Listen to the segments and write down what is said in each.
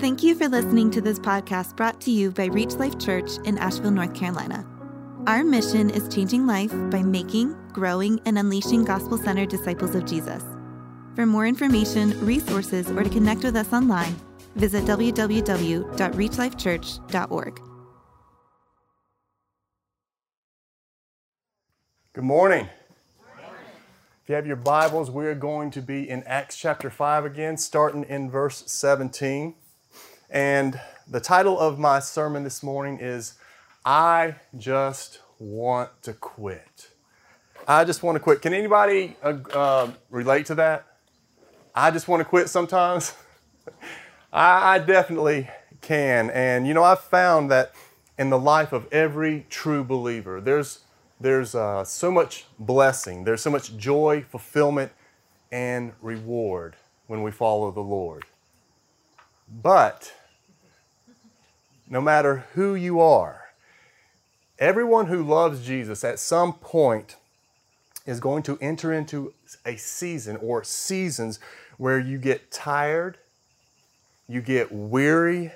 Thank you for listening to this podcast brought to you by Reach Life Church in Asheville, North Carolina. Our mission is changing life by making, growing, and unleashing gospel centered disciples of Jesus. For more information, resources, or to connect with us online, visit www.reachlifechurch.org. Good morning. If you have your Bibles, we are going to be in Acts chapter 5 again, starting in verse 17. And the title of my sermon this morning is I Just Want to Quit. I just want to quit. Can anybody uh, uh, relate to that? I just want to quit sometimes. I, I definitely can. And you know, I've found that in the life of every true believer, there's there's uh, so much blessing, there's so much joy, fulfillment, and reward when we follow the Lord. But no matter who you are, everyone who loves Jesus at some point is going to enter into a season or seasons where you get tired, you get weary,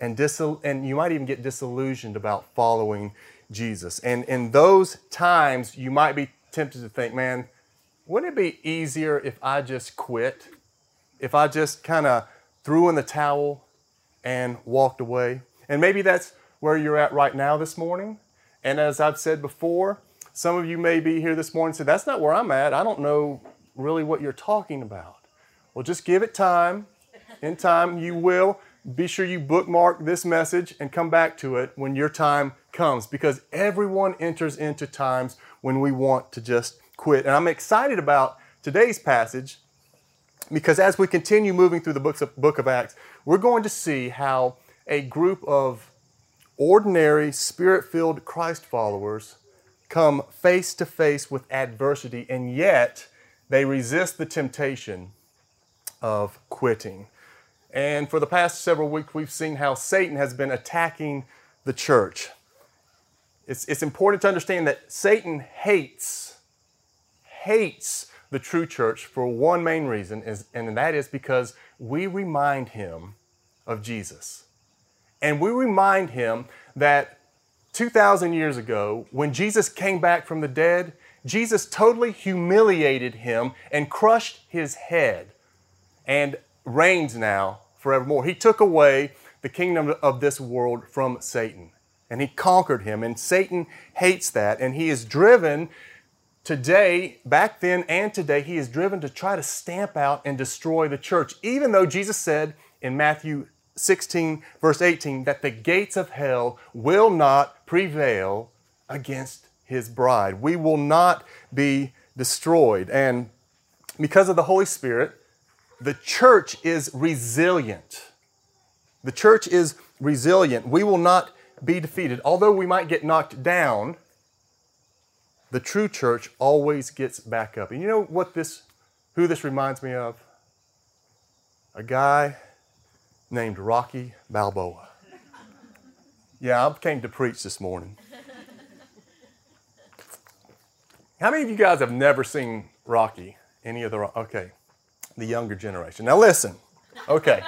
and, and you might even get disillusioned about following Jesus. And in those times, you might be tempted to think, man, wouldn't it be easier if I just quit? If I just kind of threw in the towel and walked away? And maybe that's where you're at right now this morning. And as I've said before, some of you may be here this morning and say, that's not where I'm at. I don't know really what you're talking about. Well, just give it time. In time, you will. Be sure you bookmark this message and come back to it when your time comes because everyone enters into times when we want to just quit. And I'm excited about today's passage because as we continue moving through the books of, book of Acts, we're going to see how a group of ordinary, spirit filled Christ followers come face to face with adversity, and yet they resist the temptation of quitting. And for the past several weeks, we've seen how Satan has been attacking the church. It's, it's important to understand that Satan hates, hates the true church for one main reason, is, and that is because we remind him of Jesus. And we remind him that 2,000 years ago, when Jesus came back from the dead, Jesus totally humiliated him and crushed his head and reigns now forevermore. He took away the kingdom of this world from Satan and he conquered him. And Satan hates that, and he is driven today, back then and today, he is driven to try to stamp out and destroy the church, even though Jesus said in Matthew 16, verse 18, that the gates of hell will not prevail against his bride. We will not be destroyed. And because of the Holy Spirit, the church is resilient. The church is resilient. We will not be defeated. Although we might get knocked down, the true church always gets back up. And you know what this who this reminds me of? A guy named Rocky Balboa. Yeah, I came to preach this morning. How many of you guys have never seen Rocky? Any of the okay, the younger generation. Now listen. Okay.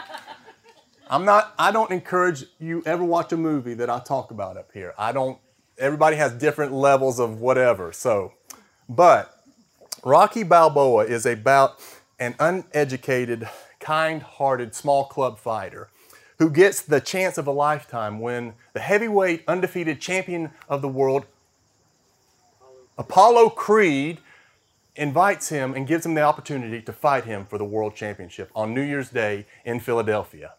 I'm not, I don't encourage you ever watch a movie that I talk about up here. I don't, everybody has different levels of whatever. So, but Rocky Balboa is about an uneducated, kind hearted, small club fighter who gets the chance of a lifetime when the heavyweight, undefeated champion of the world, Apollo Creed, invites him and gives him the opportunity to fight him for the world championship on New Year's Day in Philadelphia.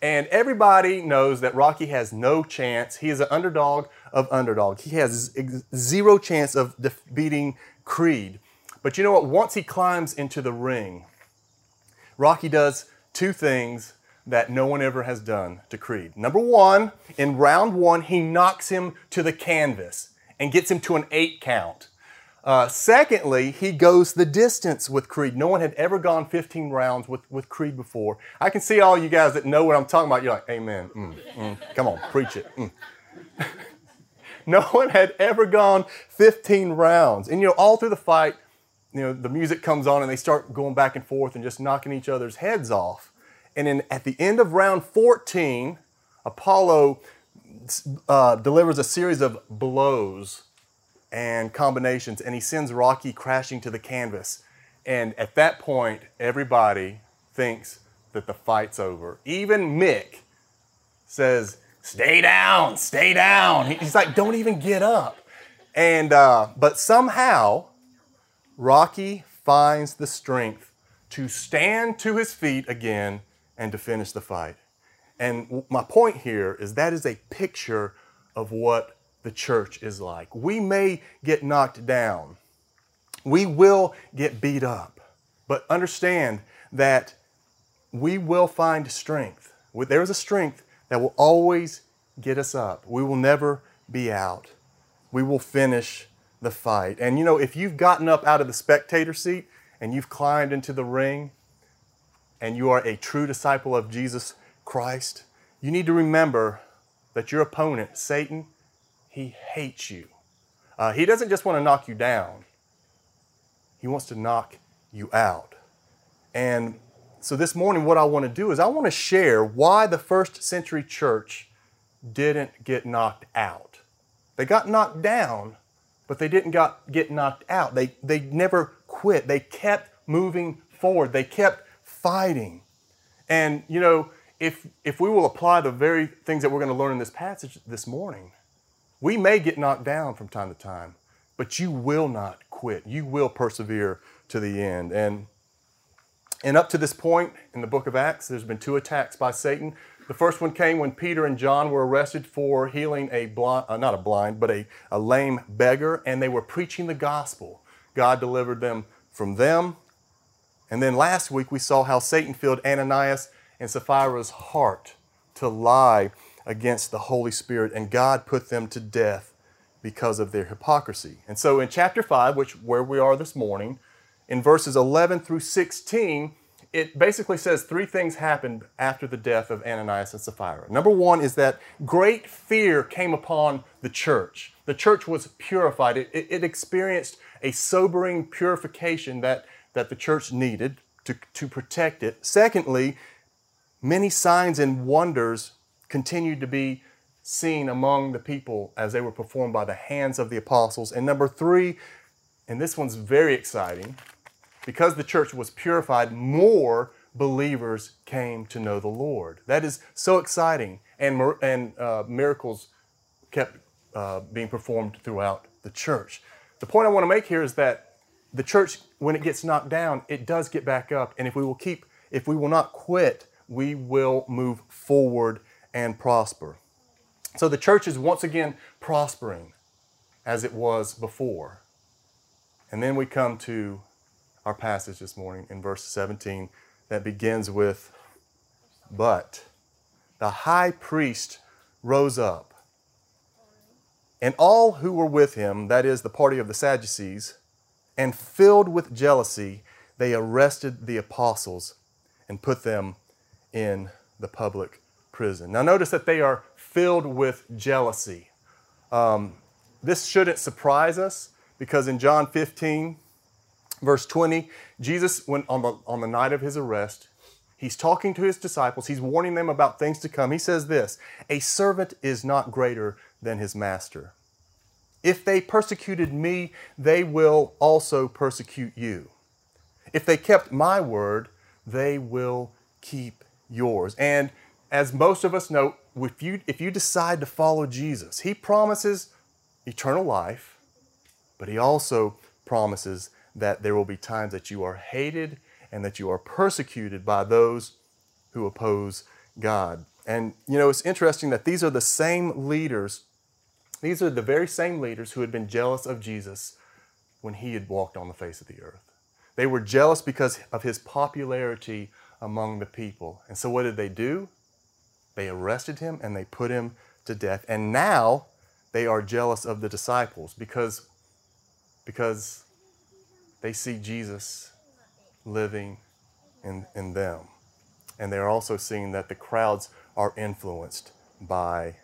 And everybody knows that Rocky has no chance. He is an underdog of underdog. He has zero chance of beating Creed. But you know what? Once he climbs into the ring, Rocky does two things that no one ever has done to Creed. Number one, in round one, he knocks him to the canvas and gets him to an eight count. Uh, secondly, he goes the distance with Creed. No one had ever gone 15 rounds with, with Creed before. I can see all you guys that know what I'm talking about. You're like, Amen. Mm, mm, come on, preach it. Mm. no one had ever gone 15 rounds. And you know, all through the fight, you know, the music comes on and they start going back and forth and just knocking each other's heads off. And then at the end of round 14, Apollo uh, delivers a series of blows and combinations, and he sends Rocky crashing to the canvas. And at that point, everybody thinks that the fight's over. Even Mick says, Stay down, stay down. He's like, Don't even get up. And, uh, but somehow, Rocky finds the strength to stand to his feet again and to finish the fight. And my point here is that is a picture of what the church is like. We may get knocked down, we will get beat up, but understand that we will find strength. There is a strength that will always get us up. We will never be out. We will finish the fight. And you know, if you've gotten up out of the spectator seat and you've climbed into the ring and you are a true disciple of Jesus Christ, you need to remember that your opponent, Satan, he hates you. Uh, he doesn't just want to knock you down, he wants to knock you out. And so this morning, what I want to do is I want to share why the first century church didn't get knocked out. They got knocked down, but they didn't got, get knocked out. They, they never quit. They kept moving forward. They kept fighting. And, you know, if, if we will apply the very things that we're going to learn in this passage this morning, we may get knocked down from time to time, but you will not quit. You will persevere to the end. And, and up to this point in the book of Acts, there's been two attacks by Satan. The first one came when Peter and John were arrested for healing a blind, uh, not a blind, but a, a lame beggar, and they were preaching the gospel. God delivered them from them. And then last week we saw how Satan filled Ananias and Sapphira's heart to lie against the Holy Spirit, and God put them to death because of their hypocrisy. And so in chapter 5, which where we are this morning, in verses 11 through 16, it basically says three things happened after the death of Ananias and Sapphira. Number one is that great fear came upon the church. The church was purified, it, it, it experienced a sobering purification that, that the church needed to, to protect it. Secondly, many signs and wonders continued to be seen among the people as they were performed by the hands of the apostles. And number three, and this one's very exciting, because the church was purified, more believers came to know the Lord. That is so exciting. And, and uh, miracles kept uh, being performed throughout the church. The point I want to make here is that the church, when it gets knocked down, it does get back up. And if we will keep, if we will not quit, we will move forward and prosper. So the church is once again prospering as it was before. And then we come to our passage this morning in verse 17 that begins with, But the high priest rose up, and all who were with him, that is, the party of the Sadducees, and filled with jealousy, they arrested the apostles and put them in the public prison. Now, notice that they are filled with jealousy. Um, this shouldn't surprise us because in John 15, verse 20, Jesus, when on the, on the night of his arrest, he's talking to his disciples, he's warning them about things to come. He says this A servant is not greater than his master. If they persecuted me, they will also persecute you. If they kept my word, they will keep yours. And as most of us know, if you, if you decide to follow Jesus, He promises eternal life, but He also promises that there will be times that you are hated and that you are persecuted by those who oppose God. And you know, it's interesting that these are the same leaders, these are the very same leaders who had been jealous of Jesus when he had walked on the face of the earth. They were jealous because of his popularity among the people. And so what did they do? They arrested him and they put him to death. And now they are jealous of the disciples because, because they see Jesus living in, in them. And they're also seeing that the crowds are influenced by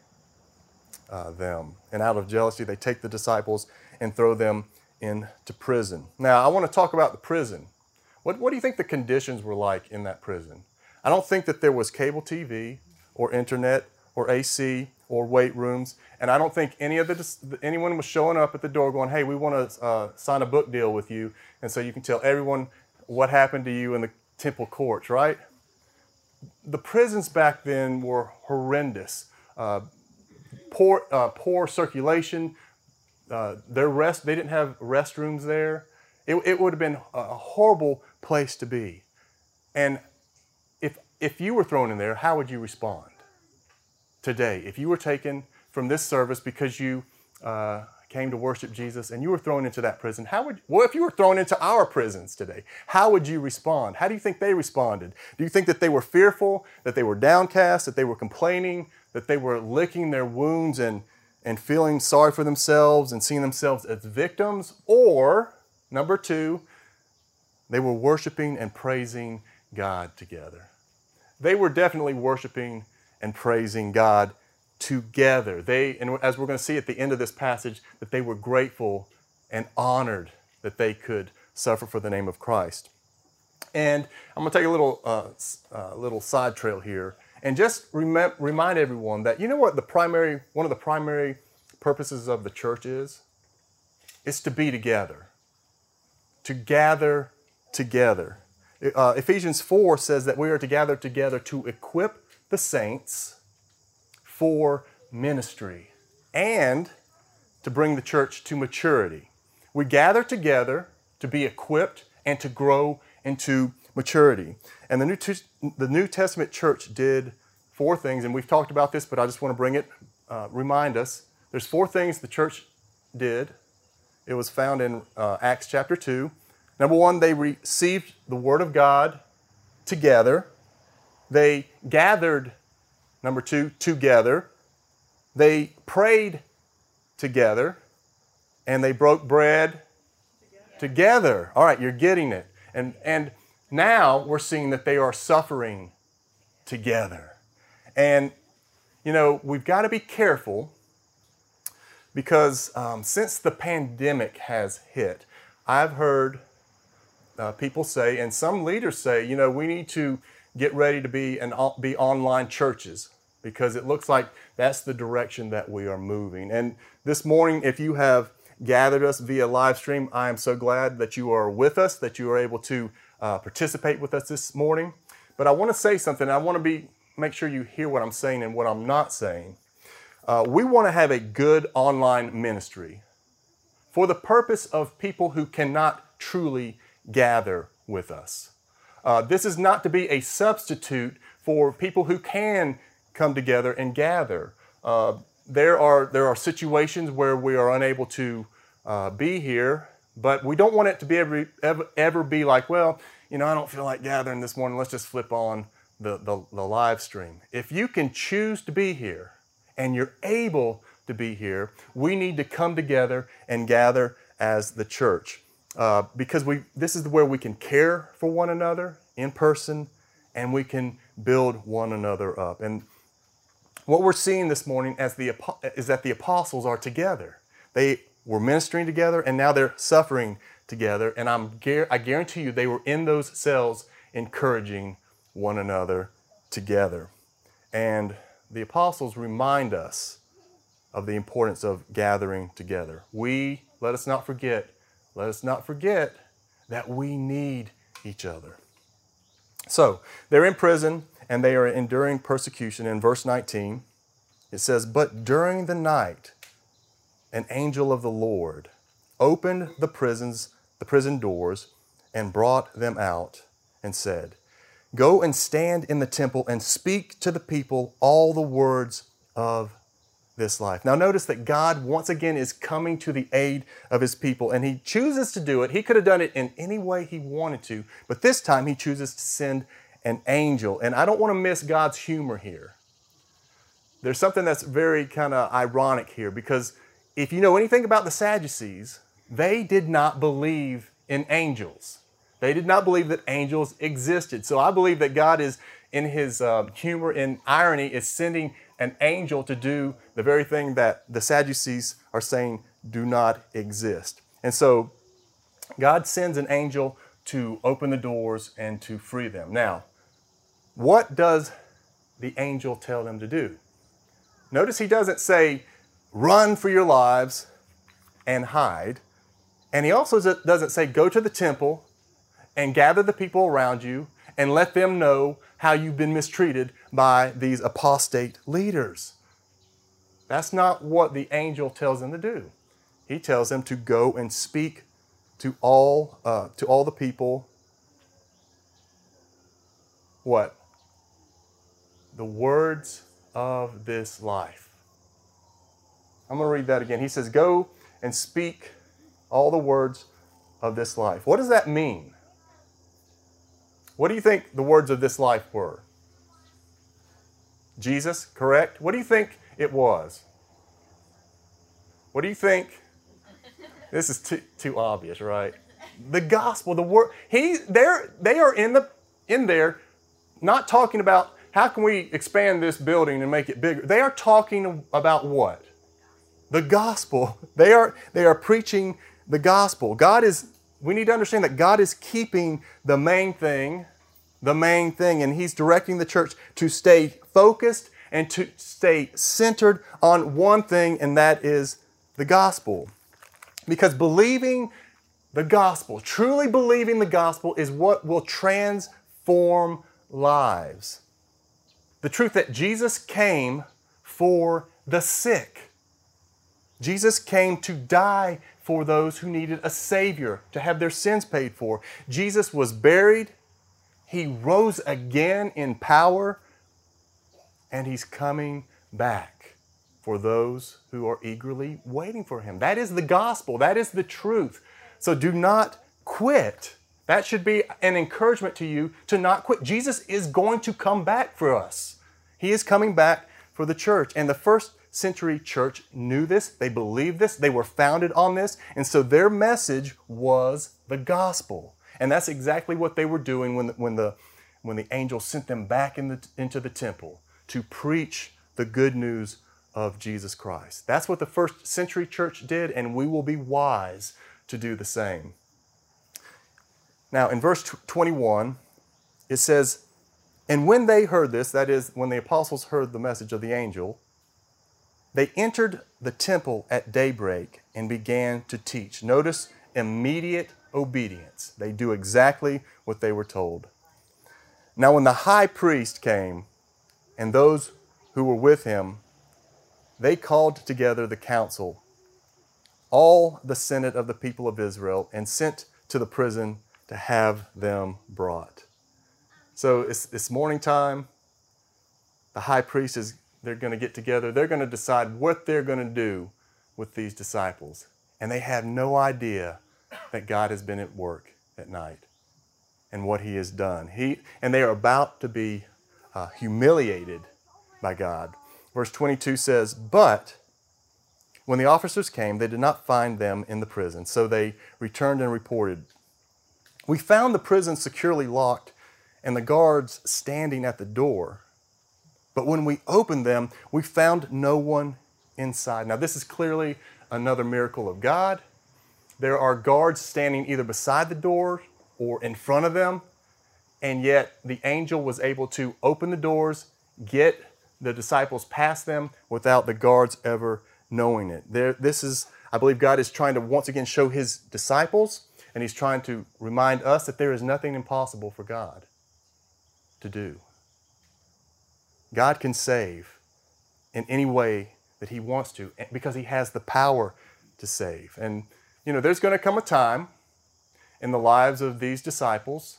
uh, them. And out of jealousy, they take the disciples and throw them into prison. Now, I want to talk about the prison. What, what do you think the conditions were like in that prison? I don't think that there was cable TV or internet or AC or weight rooms. And I don't think any of the anyone was showing up at the door going, "Hey, we want to uh, sign a book deal with you," and so you can tell everyone what happened to you in the temple courts, right? The prisons back then were horrendous. Uh, poor, uh, poor circulation. Uh, their rest, they didn't have restrooms there. It, it would have been a horrible place to be. And if if you were thrown in there, how would you respond? Today, if you were taken from this service because you uh, came to worship Jesus and you were thrown into that prison, how would, well, if you were thrown into our prisons today, how would you respond? How do you think they responded? Do you think that they were fearful, that they were downcast, that they were complaining, that they were licking their wounds and, and feeling sorry for themselves and seeing themselves as victims? Or, number two, they were worshiping and praising God together. They were definitely worshiping and praising God together. They, and as we're going to see at the end of this passage, that they were grateful and honored that they could suffer for the name of Christ. And I'm going to take a little, uh, uh, little side trail here and just rem- remind everyone that you know what the primary, one of the primary purposes of the church is? It's to be together, to gather together. Uh, Ephesians 4 says that we are to gather together to equip the saints for ministry and to bring the church to maturity. We gather together to be equipped and to grow into maturity. And the New, the New Testament church did four things, and we've talked about this, but I just want to bring it, uh, remind us. There's four things the church did. It was found in uh, Acts chapter 2. Number one, they received the Word of God together. They gathered, number two, together. They prayed together. And they broke bread together. together. All right, you're getting it. And, and now we're seeing that they are suffering together. And, you know, we've got to be careful because um, since the pandemic has hit, I've heard uh, people say, and some leaders say, you know, we need to get ready to be and be online churches because it looks like that's the direction that we are moving. And this morning, if you have gathered us via live stream, I am so glad that you are with us, that you are able to uh, participate with us this morning. But I want to say something. I want to be make sure you hear what I'm saying and what I'm not saying. Uh, we want to have a good online ministry for the purpose of people who cannot truly gather with us. Uh, this is not to be a substitute for people who can come together and gather. Uh, there, are, there are situations where we are unable to uh, be here, but we don't want it to be ever, ever, ever be like, well, you know, I don't feel like gathering this morning. Let's just flip on the, the, the live stream. If you can choose to be here and you're able to be here, we need to come together and gather as the church uh, because we this is where we can care for one another in person and we can build one another up. And what we're seeing this morning as the, is that the apostles are together. They were ministering together and now they're suffering together. And I'm, I guarantee you they were in those cells encouraging one another together. And the apostles remind us of the importance of gathering together. We, let us not forget, let us not forget that we need each other. So they're in prison and they are enduring persecution. In verse 19, it says, But during the night, an angel of the Lord opened the prisons, the prison doors, and brought them out and said, Go and stand in the temple and speak to the people all the words of this life. Now, notice that God once again is coming to the aid of his people, and he chooses to do it. He could have done it in any way he wanted to, but this time he chooses to send an angel. And I don't want to miss God's humor here. There's something that's very kind of ironic here because if you know anything about the Sadducees, they did not believe in angels. They did not believe that angels existed. So I believe that God is, in his uh, humor and irony, is sending an angel to do the very thing that the Sadducees are saying do not exist. And so God sends an angel to open the doors and to free them. Now, what does the angel tell them to do? Notice he doesn't say, run for your lives and hide. And he also doesn't say, go to the temple and gather the people around you and let them know how you've been mistreated by these apostate leaders. That's not what the angel tells them to do. He tells them to go and speak to all, uh, to all the people. What? The words of this life. I'm going to read that again. He says, Go and speak all the words of this life. What does that mean? What do you think the words of this life were? Jesus, correct? What do you think it was? What do you think? This is too, too obvious, right? The gospel, the word. He, they're, they are in the in there, not talking about how can we expand this building and make it bigger. They are talking about what? The gospel. They are they are preaching the gospel. God is. We need to understand that God is keeping the main thing, the main thing, and He's directing the church to stay focused and to stay centered on one thing, and that is the gospel. Because believing the gospel, truly believing the gospel, is what will transform lives. The truth that Jesus came for the sick. Jesus came to die for those who needed a Savior, to have their sins paid for. Jesus was buried, He rose again in power and he's coming back for those who are eagerly waiting for him. That is the gospel, that is the truth. So do not quit. That should be an encouragement to you to not quit. Jesus is going to come back for us. He is coming back for the church. And the first century church knew this, they believed this, they were founded on this, and so their message was the gospel. And that's exactly what they were doing when the, when the, when the angel sent them back in the, into the temple to preach the good news of Jesus Christ. That's what the first century church did, and we will be wise to do the same. Now, in verse 21, it says, And when they heard this, that is, when the apostles heard the message of the angel, they entered the temple at daybreak and began to teach. Notice immediate obedience. They do exactly what they were told. Now, when the high priest came, and those who were with him, they called together the council, all the senate of the people of Israel, and sent to the prison to have them brought. So it's, it's morning time. The high priest is, they're going to get together. They're going to decide what they're going to do with these disciples. And they have no idea that God has been at work at night and what he has done. He, and they are about to be uh, humiliated by God. Verse 22 says, But when the officers came, they did not find them in the prison, so they returned and reported. We found the prison securely locked and the guards standing at the door. But when we opened them, we found no one inside. Now, this is clearly another miracle of God. There are guards standing either beside the door or in front of them and yet the angel was able to open the doors, get the disciples past them without the guards ever knowing it. There, this is, I believe, God is trying to once again show His disciples, and He's trying to remind us that there is nothing impossible for God to do. God can save in any way that He wants to eh, because He has the power to save. And, you know, there's going to come a time in the lives of these disciples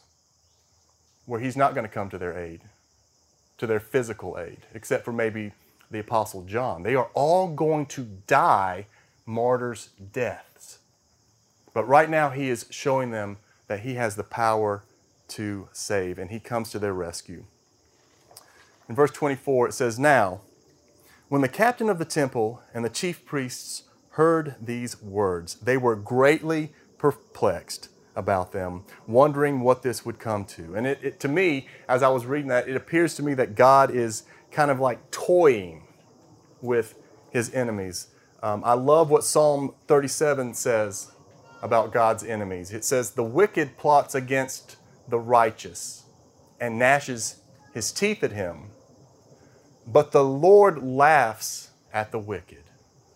where he's not going to come to their aid, to their physical aid, except for maybe the Apostle John. They are all going to die martyrs' deaths. But right now, he is showing them that he has the power to save, and he comes to their rescue. In verse 24, it says, Now, when the captain of the temple and the chief priests heard these words, they were greatly perplexed about them, wondering what this would come to. And it, it, to me, as I was reading that, it appears to me that God is kind of like toying with his enemies. Um, I love what Psalm 37 says about God's enemies. It says, The wicked plots against the righteous and gnashes his teeth at him. But the Lord laughs at the wicked.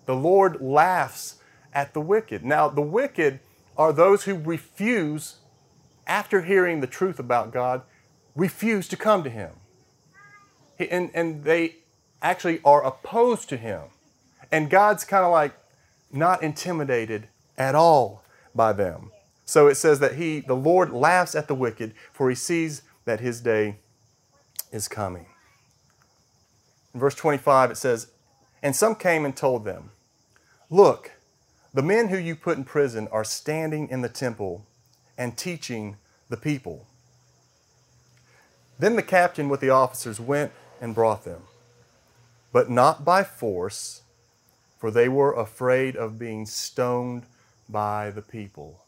The Lord laughs at the wicked. Now, the wicked are those who refuse, after hearing the truth about God, refuse to come to Him. And, and they actually are opposed to Him. And God's kind of like not intimidated at all by them. So it says that he, the Lord laughs at the wicked, for he sees that his day is coming. In verse 25, it says, And some came and told them, Look, the men who you put in prison are standing in the temple and teaching the people. Then the captain with the officers went and brought them, but not by force, for they were afraid of being stoned by the people.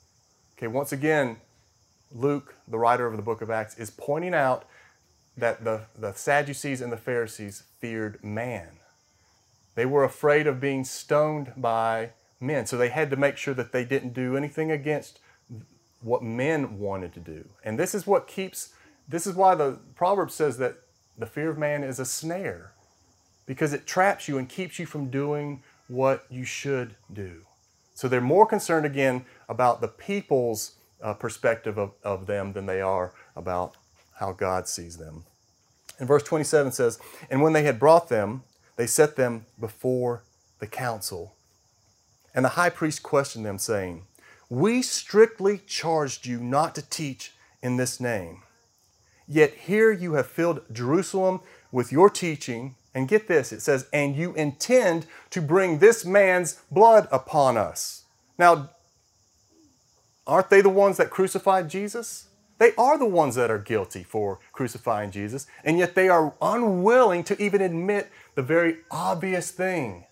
Okay, once again, Luke, the writer of the book of Acts, is pointing out that the, the Sadducees and the Pharisees feared man. They were afraid of being stoned by men. So they had to make sure that they didn't do anything against what men wanted to do. And this is what keeps, this is why the proverb says that the fear of man is a snare, because it traps you and keeps you from doing what you should do. So they're more concerned again about the people's uh, perspective of, of them than they are about how God sees them. And verse 27 says, And when they had brought them, they set them before the council. And the high priest questioned them, saying, We strictly charged you not to teach in this name. Yet here you have filled Jerusalem with your teaching. And get this it says, And you intend to bring this man's blood upon us. Now, aren't they the ones that crucified Jesus? They are the ones that are guilty for crucifying Jesus, and yet they are unwilling to even admit the very obvious thing.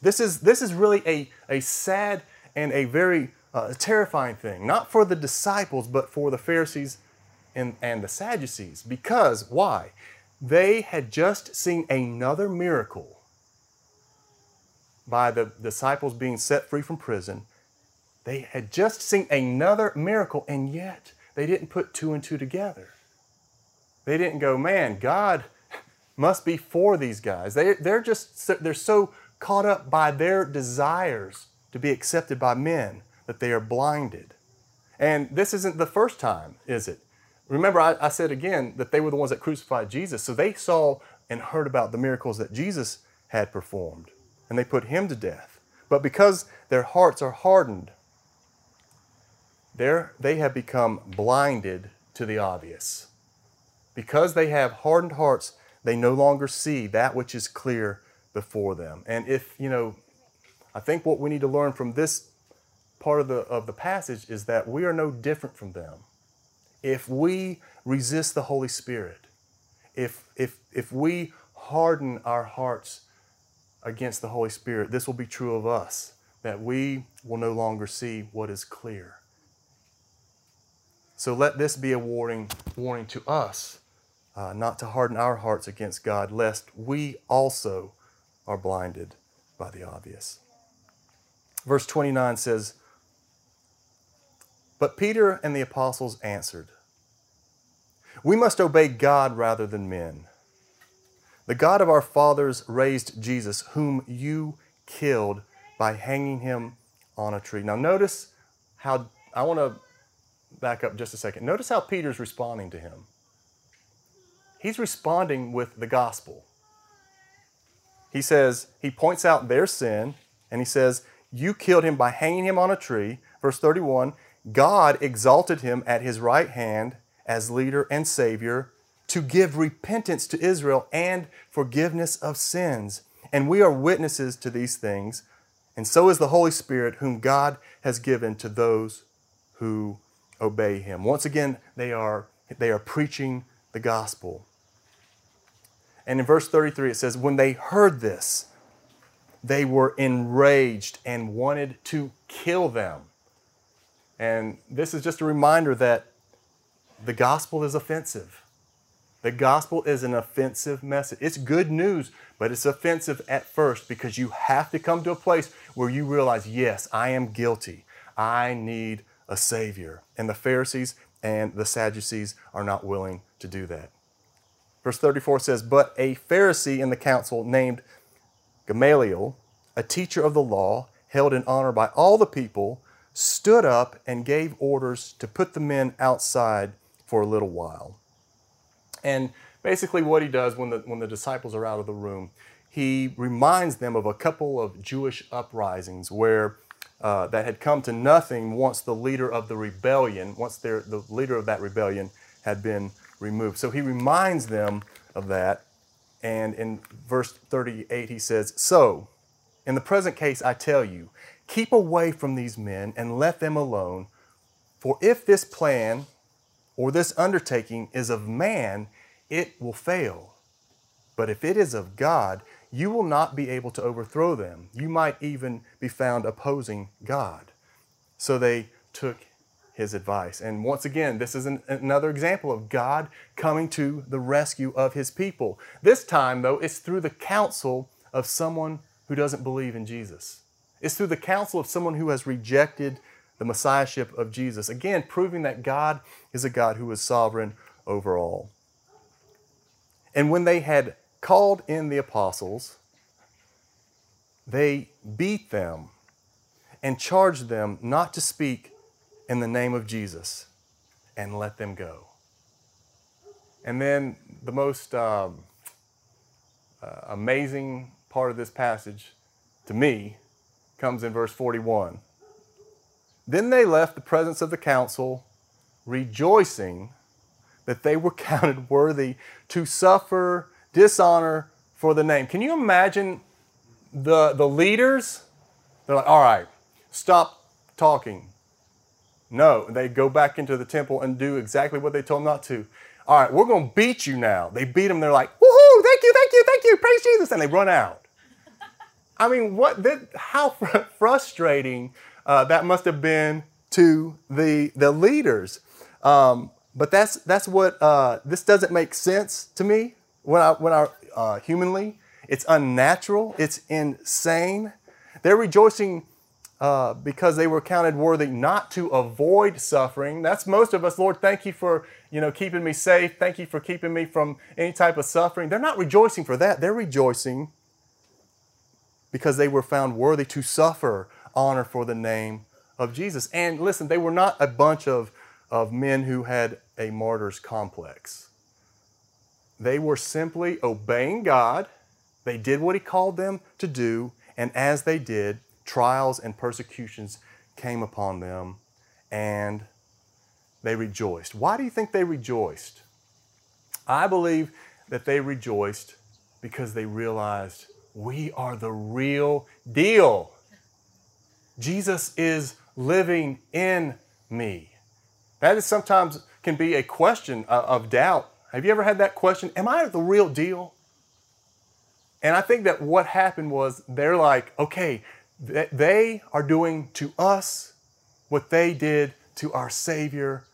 This is, this is really a, a sad and a very uh, terrifying thing, not for the disciples, but for the Pharisees and, and the Sadducees. Because, why? They had just seen another miracle by the disciples being set free from prison they had just seen another miracle, and yet they didn't put two and two together. They didn't go, man, God must be for these guys. They, they're just, they're so caught up by their desires to be accepted by men that they are blinded. And this isn't the first time, is it? Remember, I, I, said again that they were the ones that crucified Jesus. So they saw and heard about the miracles that Jesus had performed, and they put him to death. But because their hearts are hardened, they're, they have become blinded to the obvious. Because they have hardened hearts, they no longer see that which is clear before them. And if, you know, I think what we need to learn from this part of the, of the passage is that we are no different from them. If we resist the Holy Spirit, if, if, if we harden our hearts against the Holy Spirit, this will be true of us, that we will no longer see what is clear. So let this be a warning, warning to us uh, not to harden our hearts against God, lest we also are blinded by the obvious. Verse 29 says, But Peter and the apostles answered, We must obey God rather than men. The God of our fathers raised Jesus, whom you killed by hanging him on a tree. Now, notice how I want to back up just a second. Notice how Peter's responding to him. He's responding with the gospel. He says, he points out their sin, and he says, You killed him by hanging him on a tree. Verse 31 God exalted him at his right hand as leader and savior to give repentance to Israel and forgiveness of sins. And we are witnesses to these things, and so is the Holy Spirit, whom God has given to those who obey him. Once again, they are, they are preaching the gospel. And in verse 33, it says, When they heard this, they were enraged and wanted to kill them. And this is just a reminder that the gospel is offensive. The gospel is an offensive message. It's good news, but it's offensive at first because you have to come to a place where you realize, yes, I am guilty. I need a Savior. And the Pharisees and the Sadducees are not willing to do that. Verse 34 says, But a Pharisee in the council named Gamaliel, a teacher of the law, held in honor by all the people, stood up and gave orders to put the men outside for a little while. And basically, what he does when the, when the disciples are out of the room, he reminds them of a couple of Jewish uprisings where uh, that had come to nothing once the leader of the rebellion, once the leader of that rebellion had been removed. So he reminds them of that. And in verse 38, he says, So, in the present case, I tell you, keep away from these men and let them alone. For if this plan or this undertaking is of man, it will fail. But if it is of God, you will not be able to overthrow them. You might even be found opposing God. So they took his advice. And once again, this is an, another example of God coming to the rescue of his people. This time, though, it's through the counsel of someone who doesn't believe in Jesus. It's through the counsel of someone who has rejected the messiahship of Jesus. Again, proving that God is a God who is sovereign over all. And when they had called in the apostles, they beat them and charged them not to speak in the name of Jesus and let them go. And then the most um, uh, amazing part of this passage to me comes in verse 41. Then they left the presence of the council, rejoicing that they were counted worthy to suffer dishonor for the name. Can you imagine the, the leaders? They're like, all right, stop talking. No, they go back into the temple and do exactly what they told them not to. All right, we're going to beat you now. They beat them. They're like, woohoo, thank you, thank you, thank you, praise Jesus. And they run out. I mean, what? That, how frustrating uh, that must have been to the, the leaders. Um, but that's, that's what, uh, this doesn't make sense to me when I, when I uh, humanly. It's unnatural. It's insane. They're rejoicing uh, because they were counted worthy not to avoid suffering. That's most of us. Lord, thank you for you know keeping me safe. Thank you for keeping me from any type of suffering. They're not rejoicing for that. They're rejoicing because they were found worthy to suffer honor for the name of Jesus. And listen, they were not a bunch of, of men who had a martyr's complex. They were simply obeying God. They did what He called them to do. And as they did, trials and persecutions came upon them and they rejoiced. Why do you think they rejoiced? I believe that they rejoiced because they realized we are the real deal. Jesus is living in me. That is sometimes can be a question uh, of doubt. Have you ever had that question? Am I the real deal? And I think that what happened was they're like, okay, they are doing to us what they did to our Savior.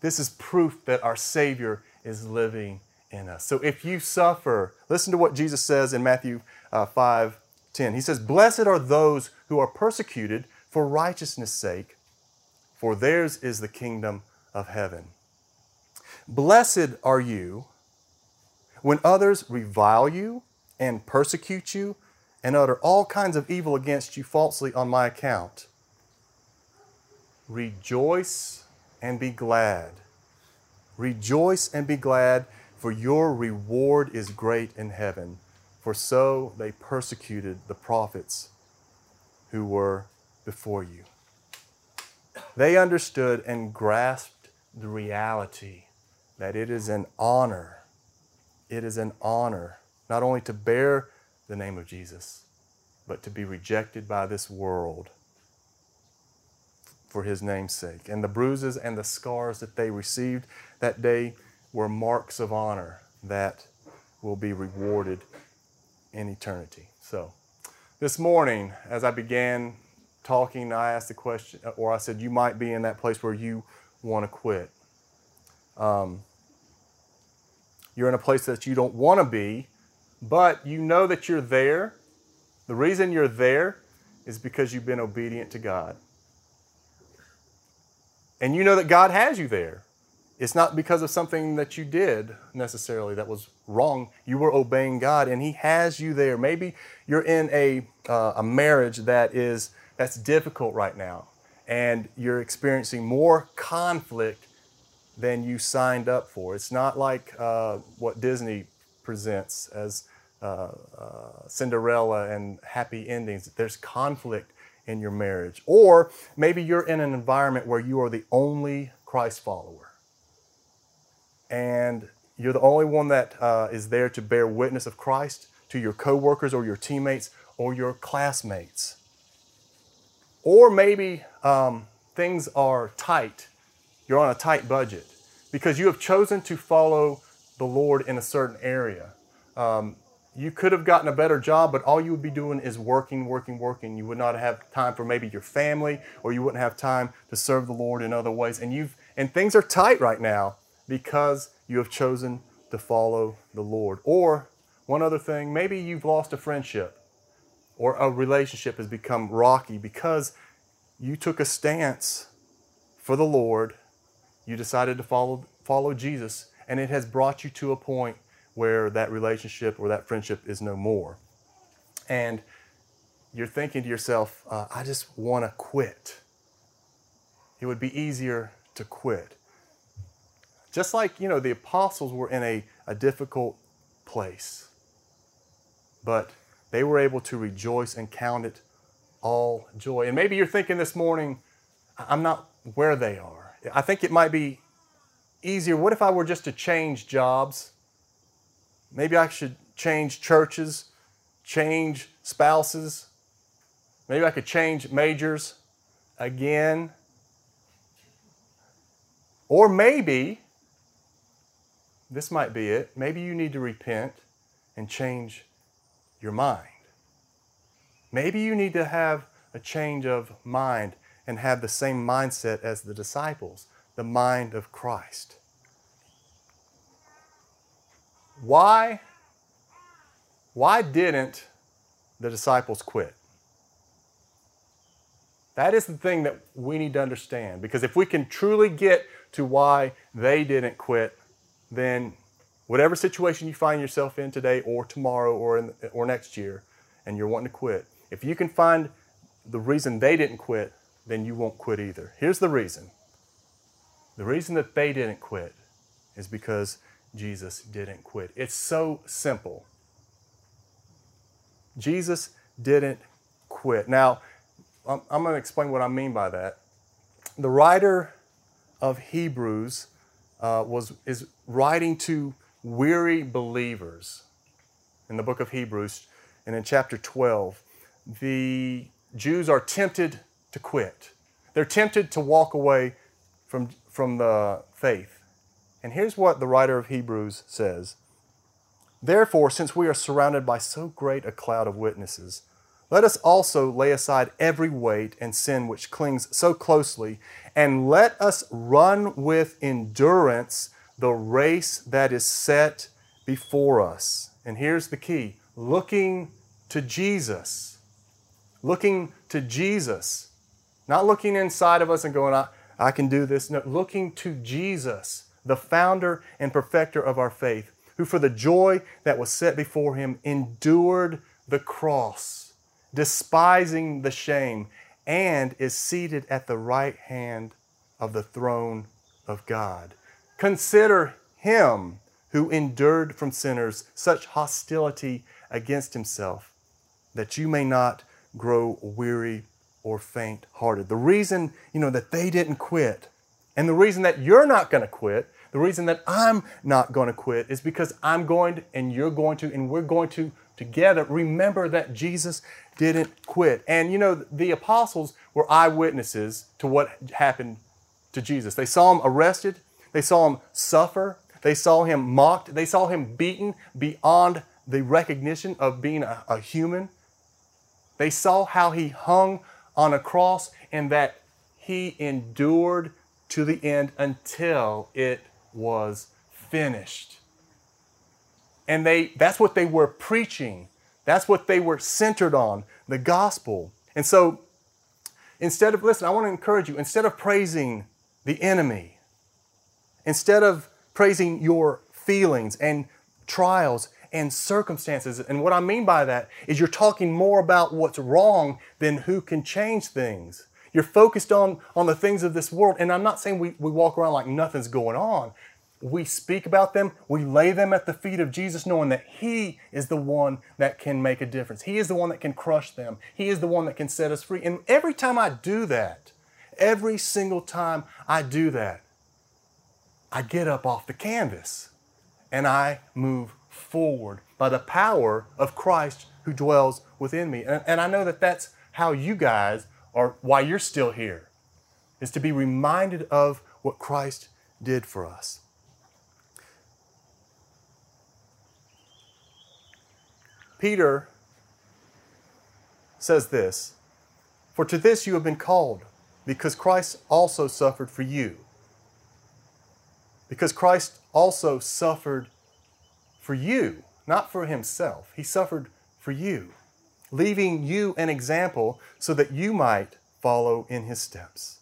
This is proof that our Savior is living in us. So if you suffer, listen to what Jesus says in Matthew uh, 5 10. He says, Blessed are those who are persecuted for righteousness' sake, for theirs is the kingdom of heaven. Blessed are you when others revile you and persecute you and utter all kinds of evil against you falsely on my account. Rejoice and be glad. Rejoice and be glad, for your reward is great in heaven. For so they persecuted the prophets who were before you. They understood and grasped the reality that it is an honor. It is an honor not only to bear the name of Jesus, but to be rejected by this world for his name's sake. And the bruises and the scars that they received that day were marks of honor that will be rewarded in eternity. So, this morning, as I began talking, I asked the question, or I said, You might be in that place where you want to quit. Um, you're in a place that you don't want to be, but you know that you're there. The reason you're there is because you've been obedient to God. And you know that God has you there. it's not because of something that you did necessarily that was wrong. You were obeying God, and He has you there. Maybe you're in a, uh, a marriage that is that's difficult right now, and you're experiencing more conflict than you signed up for. It's not like uh, what Disney presents as uh, uh Cinderella and happy endings. There's conflict in your marriage, or maybe you're in an environment where you are the only Christ follower and you're the only one that uh, is there to bear witness of Christ to your coworkers or your teammates or your classmates. Or maybe um, things are tight. You're on a tight budget because you have chosen to follow the Lord in a certain area. Um, you could have gotten a better job, but all you would be doing is working, working, working. You would not have time for maybe your family, or you wouldn't have time to serve the Lord in other ways. And you've and things are tight right now because you have chosen to follow the Lord. Or one other thing, maybe you've lost a friendship or a relationship has become rocky because you took a stance for the Lord. You decided to follow, follow Jesus, and it has brought you to a point where that relationship or that friendship is no more. And you're thinking to yourself, uh, I just want to quit. It would be easier to quit. Just like, you know, the apostles were in a, a difficult place, but they were able to rejoice and count it all joy. And maybe you're thinking this morning, I'm not where they are. I think it might be easier. What if I were just to change jobs? Maybe I should change churches, change spouses. Maybe I could change majors again. Or maybe this might be it. Maybe you need to repent and change your mind. Maybe you need to have a change of mind and have the same mindset as the disciples, the mind of Christ. Why why didn't the disciples quit? That is the thing that we need to understand because if we can truly get to why they didn't quit, then whatever situation you find yourself in today or tomorrow or, in, or next year and you're wanting to quit, if you can find the reason they didn't quit, then you won't quit either. Here's the reason the reason that they didn't quit is because Jesus didn't quit. It's so simple. Jesus didn't quit. Now, I'm, I'm going to explain what I mean by that. The writer of Hebrews uh, was, is writing to weary believers in the book of Hebrews and in chapter 12. The Jews are tempted to quit, they're tempted to walk away from, from the faith. And here's what the writer of Hebrews says Therefore, since we are surrounded by so great a cloud of witnesses, let us also lay aside every weight and sin which clings so closely, and let us run with endurance the race that is set before us. And here's the key looking to Jesus. Looking to Jesus. Not looking inside of us and going, I, I can do this. No, looking to Jesus, the founder and perfecter of our faith, who for the joy that was set before him endured the cross despising the shame, and is seated at the right hand of the throne of God. Consider him who endured from sinners such hostility against himself, that you may not grow weary or faint hearted. The reason, you know, that they didn't quit, and the reason that you're not going to quit, the reason that I'm not going to quit is because I'm going to, and you're going to, and we're going to together remember that Jesus didn't quit. And you know, the apostles were eyewitnesses to what happened to Jesus. They saw him arrested, they saw him suffer, they saw him mocked, they saw him beaten beyond the recognition of being a, a human. They saw how he hung on a cross and that he endured to the end until it was finished. And they that's what they were preaching that's what they were centered on, the gospel. And so instead of, listen, I want to encourage you, instead of praising the enemy Instead of praising your feelings and trials and circumstances. And what I mean by that is you're talking more about what's wrong than who can change things. You're focused on, on the things of this world. And I'm not saying we, we walk around like nothing's going on. We speak about them, we lay them at the feet of Jesus, knowing that He is the one that can make a difference. He is the one that can crush them. He is the one that can set us free. And every time I do that, every single time I do that, I get up off the canvas and I move forward by the power of Christ who dwells within me. And, and I know that that's how you guys are, why you're still here, is to be reminded of what Christ did for us. Peter says this For to this you have been called, because Christ also suffered for you. Because Christ also suffered for you, not for himself. He suffered for you, leaving you an example so that you might follow in his steps.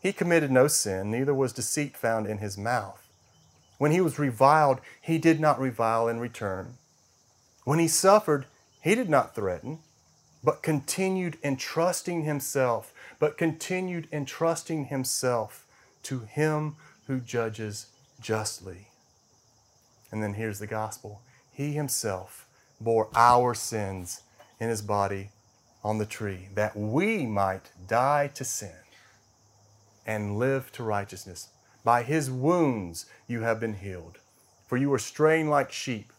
He committed no sin, neither was deceit found in his mouth. When he was reviled, he did not revile in return. When he suffered, he did not threaten, but continued entrusting himself, but continued entrusting himself to him who judges justly. And then here's the gospel He himself bore our sins in his body on the tree, that we might die to sin and live to righteousness. By his wounds you have been healed. For you were straying like sheep,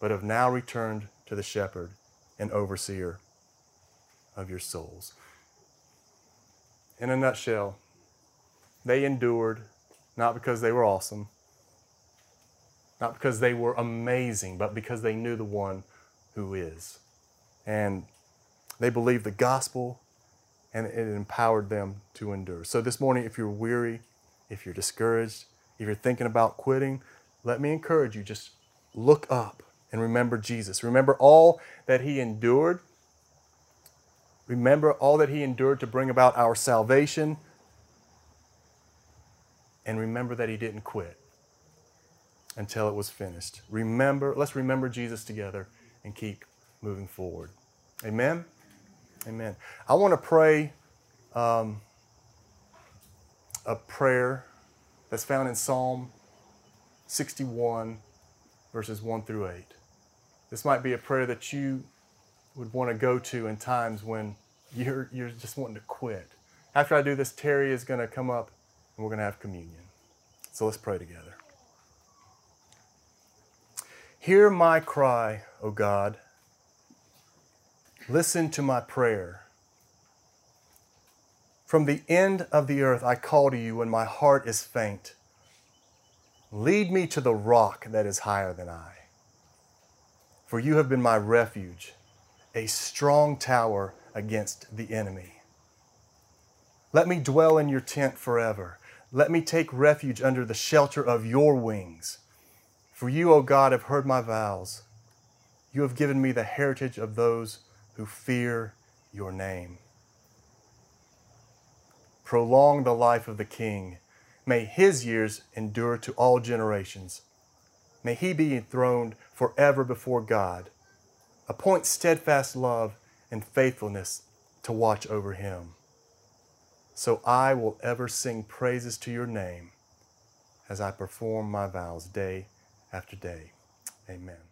but have now returned to the shepherd and overseer of your souls. In a nutshell, they endured not because they were awesome, not because they were amazing, but because they knew the one who is. And they believed the gospel and it empowered them to endure. So this morning, if you're weary, if you're discouraged, if you're thinking about quitting, let me encourage you just look up and remember Jesus. Remember all that he endured. Remember all that he endured to bring about our salvation. And remember that he didn't quit until it was finished. Remember, let's remember Jesus together and keep moving forward. Amen. Amen. I want to pray um, a prayer that's found in Psalm 61, verses 1 through 8. This might be a prayer that you would want to go to in times when you're, you're just wanting to quit. After I do this, Terry is going to come up and we're going to have communion. So let's pray together. Hear my cry, O God. Listen to my prayer. From the end of the earth I call to you when my heart is faint. Lead me to the rock that is higher than I. For you have been my refuge, a strong tower against the enemy. Let me dwell in your tent forever. Let me take refuge under the shelter of your wings. For you, O God, have heard my vows. You have given me the heritage of those who fear your name. Prolong the life of the king. May his years endure to all generations. May he be enthroned forever before God. Appoint steadfast love and faithfulness to watch over him. So I will ever sing praises to your name as I perform my vows day after day. Amen.